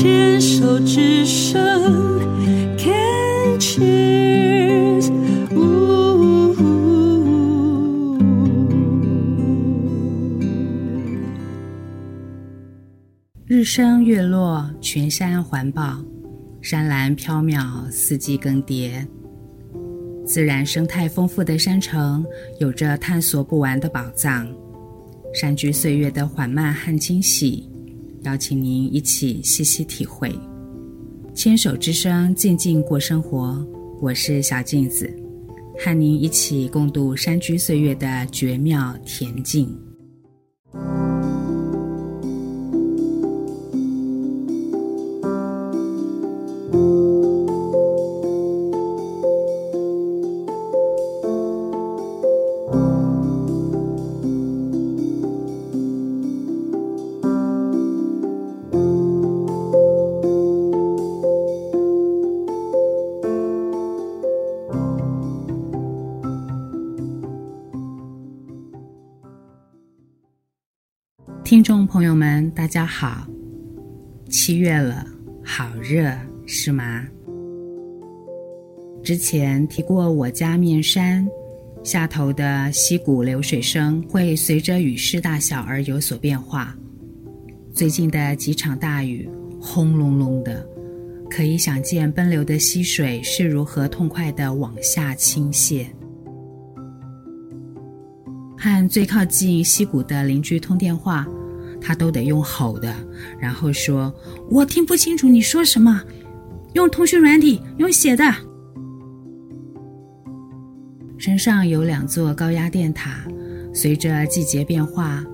牵手之声，Can cheers，日升月落，群山环抱，山峦飘渺，四季更迭。自然生态丰富的山城，有着探索不完的宝藏。山居岁月的缓慢和惊喜，邀请您一起细细体会。牵手之声，静静过生活。我是小镜子，和您一起共度山居岁月的绝妙恬静。听众朋友们，大家好！七月了，好热，是吗？之前提过，我家面山下头的溪谷流水声会随着雨势大小而有所变化。最近的几场大雨，轰隆隆的，可以想见奔流的溪水是如何痛快地往下倾泻。和最靠近溪谷的邻居通电话。他都得用吼的，然后说：“我听不清楚你说什么。”用通讯软体，用写的。山上有两座高压电塔，随着季节变化，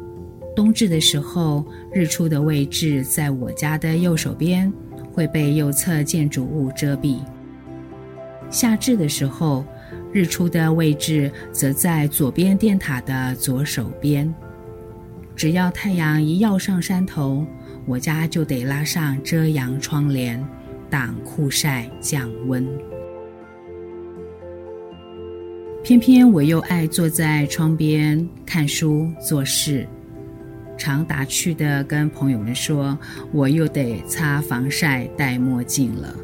冬至的时候，日出的位置在我家的右手边，会被右侧建筑物遮蔽；夏至的时候，日出的位置则在左边电塔的左手边。只要太阳一耀上山头，我家就得拉上遮阳窗帘，挡酷晒降温。偏偏我又爱坐在窗边看书做事，常打趣的跟朋友们说，我又得擦防晒戴墨镜了。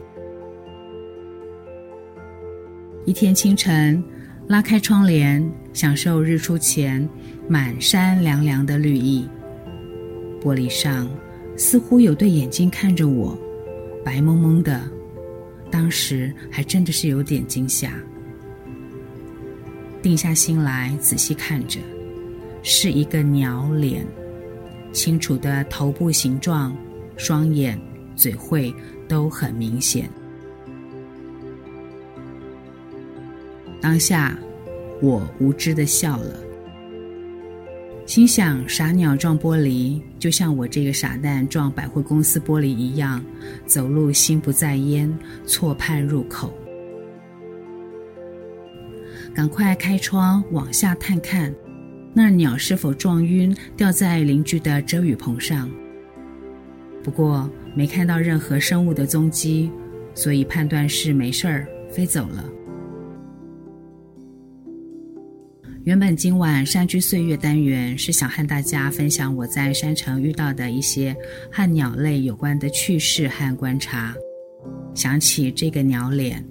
一天清晨，拉开窗帘，享受日出前。满山凉凉的绿意，玻璃上似乎有对眼睛看着我，白蒙蒙的。当时还真的是有点惊吓。定下心来仔细看着，是一个鸟脸，清楚的头部形状，双眼、嘴喙都很明显。当下，我无知的笑了。心想：傻鸟撞玻璃，就像我这个傻蛋撞百货公司玻璃一样，走路心不在焉，错判入口。赶快开窗往下探看，那鸟是否撞晕，掉在邻居的遮雨棚上？不过没看到任何生物的踪迹，所以判断是没事儿，飞走了。原本今晚山居岁月单元是想和大家分享我在山城遇到的一些和鸟类有关的趣事和观察。想起这个鸟脸，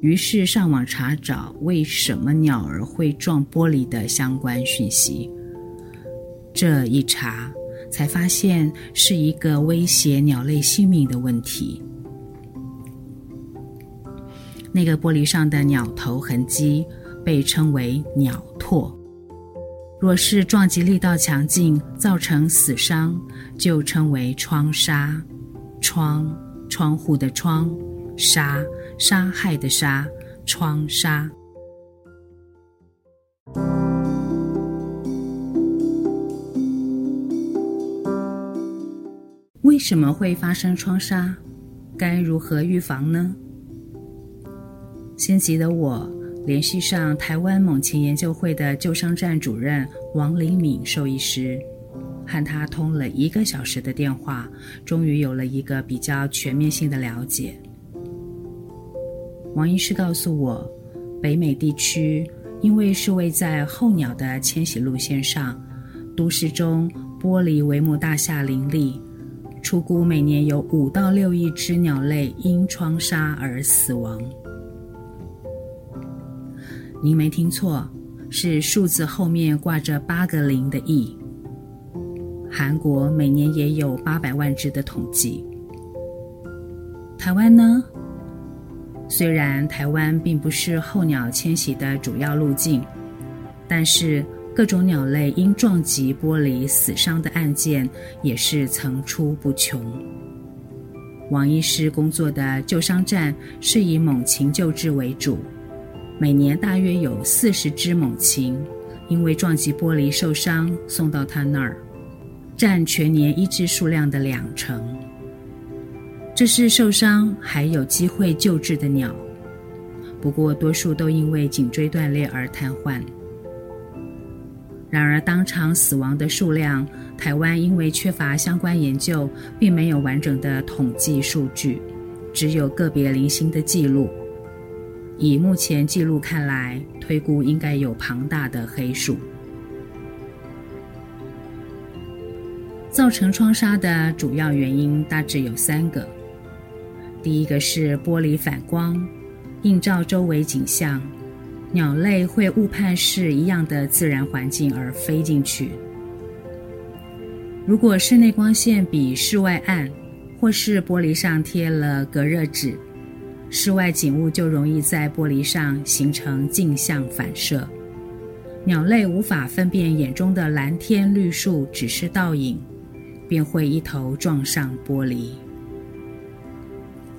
于是上网查找为什么鸟儿会撞玻璃的相关讯息。这一查，才发现是一个威胁鸟类性命的问题。那个玻璃上的鸟头痕迹。被称为鸟唾，若是撞击力道强劲，造成死伤，就称为窗杀。窗，窗户的窗；杀，杀害的杀。窗杀。为什么会发生窗杀？该如何预防呢？心急的我。联系上台湾猛禽研究会的救伤站主任王林敏兽医师，和他通了一个小时的电话，终于有了一个比较全面性的了解。王医师告诉我，北美地区因为是位在候鸟的迁徙路线上，都市中玻璃帷幕大厦林立，初估每年有五到六亿只鸟类因窗杀而死亡。您没听错，是数字后面挂着八个零的亿。韩国每年也有八百万只的统计。台湾呢？虽然台湾并不是候鸟迁徙的主要路径，但是各种鸟类因撞击玻璃死伤的案件也是层出不穷。王医师工作的救伤站是以猛禽救治为主，每年大约有四十只猛禽因为撞击玻璃受伤送到他那儿，占全年医治数量的两成。这是受伤还有机会救治的鸟，不过多数都因为颈椎断裂而瘫痪。然而，当场死亡的数量，台湾因为缺乏相关研究，并没有完整的统计数据，只有个别零星的记录。以目前记录看来，推估应该有庞大的黑数。造成窗杀的主要原因大致有三个。第一个是玻璃反光，映照周围景象，鸟类会误判是一样的自然环境而飞进去。如果室内光线比室外暗，或是玻璃上贴了隔热纸，室外景物就容易在玻璃上形成镜像反射，鸟类无法分辨眼中的蓝天绿树只是倒影，便会一头撞上玻璃。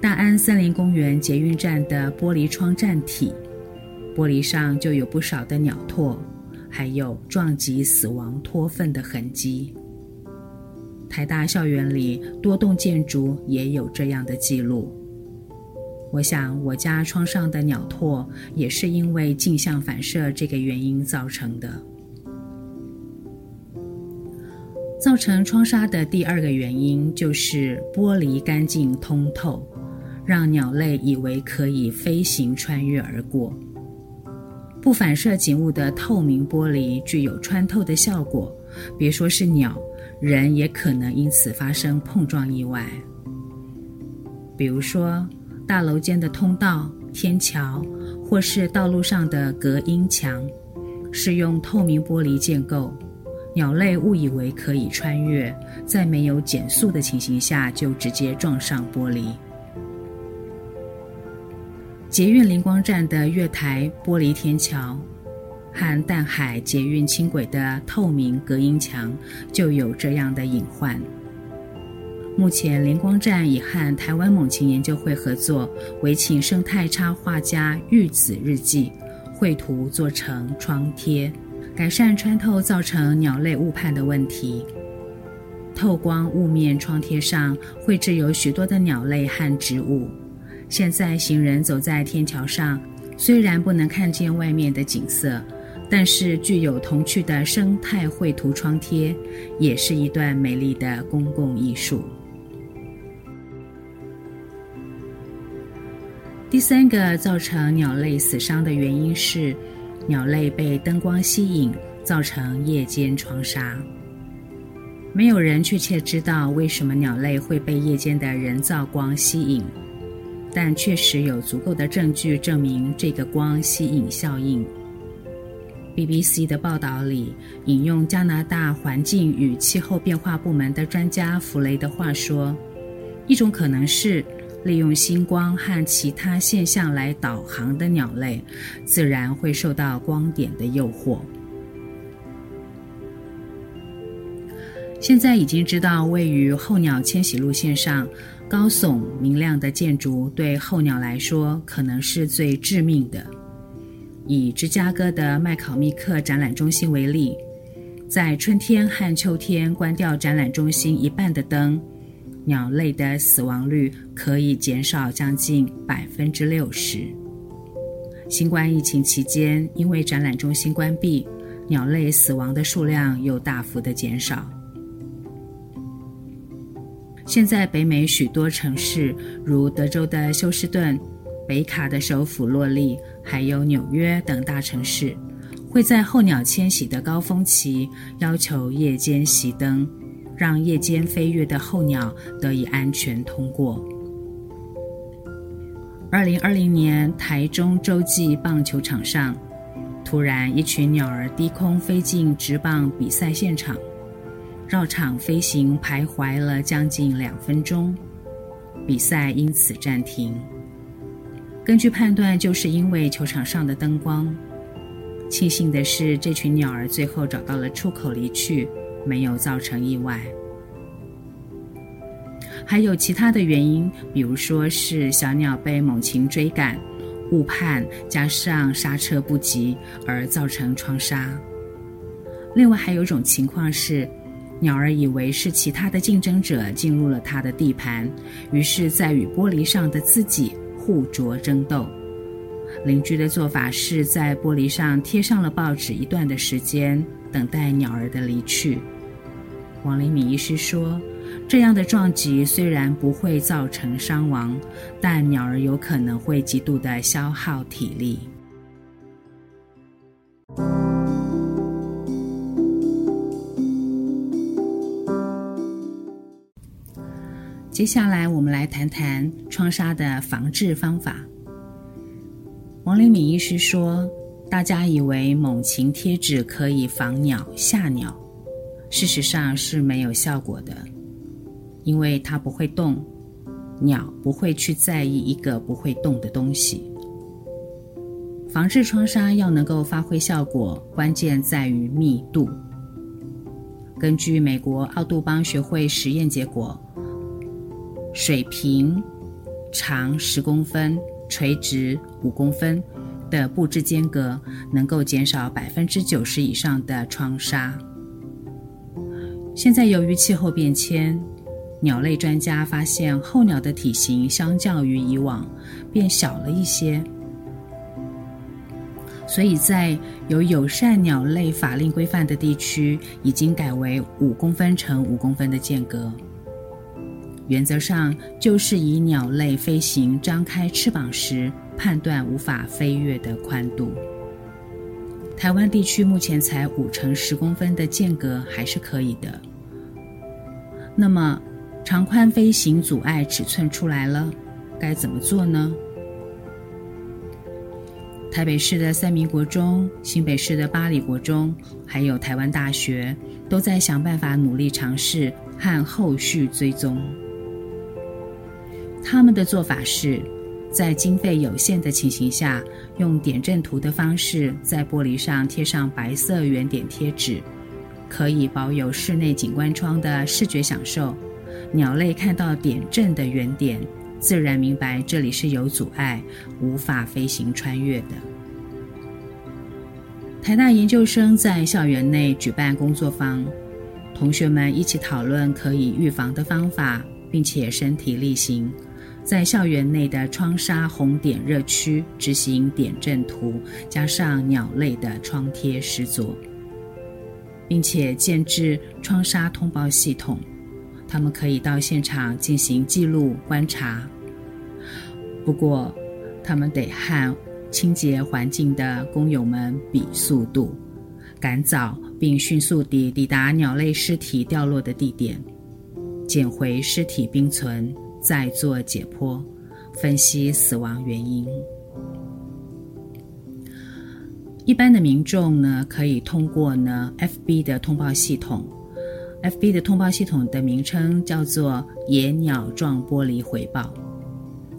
大安森林公园捷运站的玻璃窗站体，玻璃上就有不少的鸟唾，还有撞击死亡脱粪的痕迹。台大校园里多栋建筑也有这样的记录。我想我家窗上的鸟拓也是因为镜像反射这个原因造成的。造成窗纱的第二个原因就是玻璃干净通透。让鸟类以为可以飞行穿越而过。不反射景物的透明玻璃具有穿透的效果，别说是鸟，人也可能因此发生碰撞意外。比如说，大楼间的通道、天桥，或是道路上的隔音墙，是用透明玻璃建构，鸟类误以为可以穿越，在没有减速的情形下，就直接撞上玻璃。捷运灵光站的月台玻璃天桥，和淡海捷运轻轨的透明隔音墙就有这样的隐患。目前，灵光站已和台湾猛禽研究会合作，委请生态插画家玉子日记绘图做成窗贴，改善穿透造成鸟类误判的问题。透光雾面窗贴上绘制有许多的鸟类和植物。现在行人走在天桥上，虽然不能看见外面的景色，但是具有童趣的生态绘图窗贴，也是一段美丽的公共艺术。第三个造成鸟类死伤的原因是，鸟类被灯光吸引，造成夜间窗杀。没有人确切知道为什么鸟类会被夜间的人造光吸引。但确实有足够的证据证明这个光吸引效应。BBC 的报道里引用加拿大环境与气候变化部门的专家弗雷的话说：“一种可能是利用星光和其他现象来导航的鸟类，自然会受到光点的诱惑。”现在已经知道位于候鸟迁徙路线上。高耸明亮的建筑对候鸟来说可能是最致命的。以芝加哥的麦考密克展览中心为例，在春天和秋天关掉展览中心一半的灯，鸟类的死亡率可以减少将近百分之六十。新冠疫情期间，因为展览中心关闭，鸟类死亡的数量又大幅的减少。现在，北美许多城市，如德州的休斯顿、北卡的首府洛利，还有纽约等大城市，会在候鸟迁徙的高峰期要求夜间熄灯，让夜间飞越的候鸟得以安全通过。二零二零年，台中洲际棒球场上，突然一群鸟儿低空飞进直棒比赛现场，绕场飞行徘徊了将近两分钟，比赛因此暂停。根据判断，就是因为球场上的灯光。庆幸的是，这群鸟儿最后找到了出口离去，没有造成意外。还有其他的原因，比如说是小鸟被猛禽追赶、误判，加上刹车不及而造成创伤。另外还有一种情况是，鸟儿以为是其他的竞争者进入了它的地盘，于是，在与玻璃上的自己互啄争斗。邻居的做法是在玻璃上贴上了报纸一段的时间，等待鸟儿的离去。王灵敏医师说，这样的撞击虽然不会造成伤亡，但鸟儿有可能会极度的消耗体力。接下来，我们来谈谈窗纱的防治方法。王灵敏医师说：“大家以为猛禽贴纸可以防鸟吓鸟，事实上是没有效果的，因为它不会动，鸟不会去在意一个不会动的东西。防治窗纱要能够发挥效果，关键在于密度。根据美国奥杜邦学会实验结果，水平长十公分。”垂直五公分的布置间隔，能够减少百分之九十以上的窗纱。现在由于气候变迁，鸟类专家发现候鸟的体型相较于以往变小了一些，所以在有友善鸟类法令规范的地区，已经改为五公分乘五公分的间隔。原则上就是以鸟类飞行张开翅膀时判断无法飞越的宽度。台湾地区目前才五乘十公分的间隔还是可以的。那么长宽飞行阻碍尺寸出来了，该怎么做呢？台北市的三民国中、新北市的八里国中，还有台湾大学，都在想办法努力尝试和后续追踪。他们的做法是，在经费有限的情形下，用点阵图的方式在玻璃上贴上白色圆点贴纸，可以保有室内景观窗的视觉享受。鸟类看到点阵的圆点，自然明白这里是有阻碍，无法飞行穿越的。台大研究生在校园内举办工作坊，同学们一起讨论可以预防的方法，并且身体力行。在校园内的窗纱红点热区执行点阵图，加上鸟类的窗贴实作，并且建置窗纱通报系统，他们可以到现场进行记录观察。不过，他们得和清洁环境的工友们比速度，赶早并迅速地抵达鸟类尸体掉落的地点，捡回尸体冰存。再做解剖，分析死亡原因。一般的民众呢，可以通过呢 FB 的通报系统，FB 的通报系统的名称叫做“野鸟撞玻璃回报”。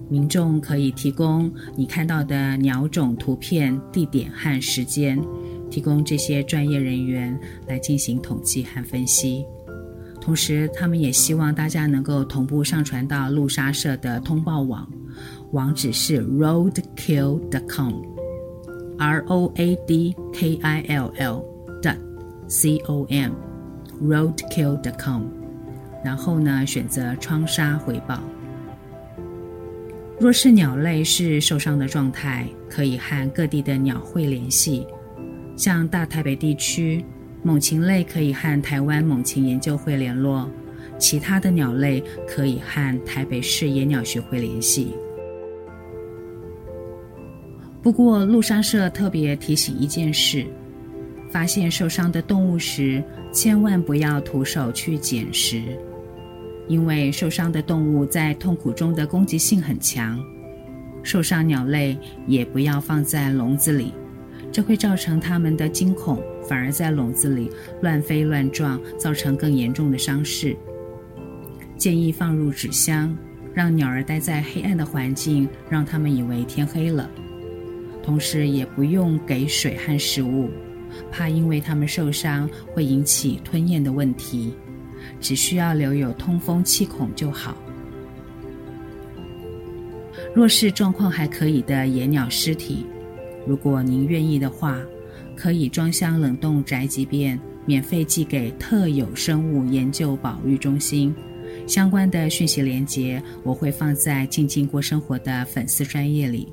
民众可以提供你看到的鸟种图片、地点和时间，提供这些专业人员来进行统计和分析。同时，他们也希望大家能够同步上传到路杀社的通报网，网址是 roadkill.com，r o a d k i l l dot c o m，roadkill.com。然后呢，选择窗杀回报。若是鸟类是受伤的状态，可以和各地的鸟会联系，像大台北地区。猛禽类可以和台湾猛禽研究会联络，其他的鸟类可以和台北市野鸟学会联系。不过，路杀社特别提醒一件事：发现受伤的动物时，千万不要徒手去捡食，因为受伤的动物在痛苦中的攻击性很强。受伤鸟类也不要放在笼子里，这会造成它们的惊恐，反而在笼子里乱飞乱撞，造成更严重的伤势。建议放入纸箱，让鸟儿待在黑暗的环境，让它们以为天黑了。同时，也不用给水和食物，怕因为它们受伤会引起吞咽的问题。只需要留有通风气孔就好。若是状况还可以的野鸟尸体，如果您愿意的话，可以装箱冷冻宅急便，免费寄给特有生物研究保育中心。相关的讯息连接我会放在静静过生活的粉丝专页里。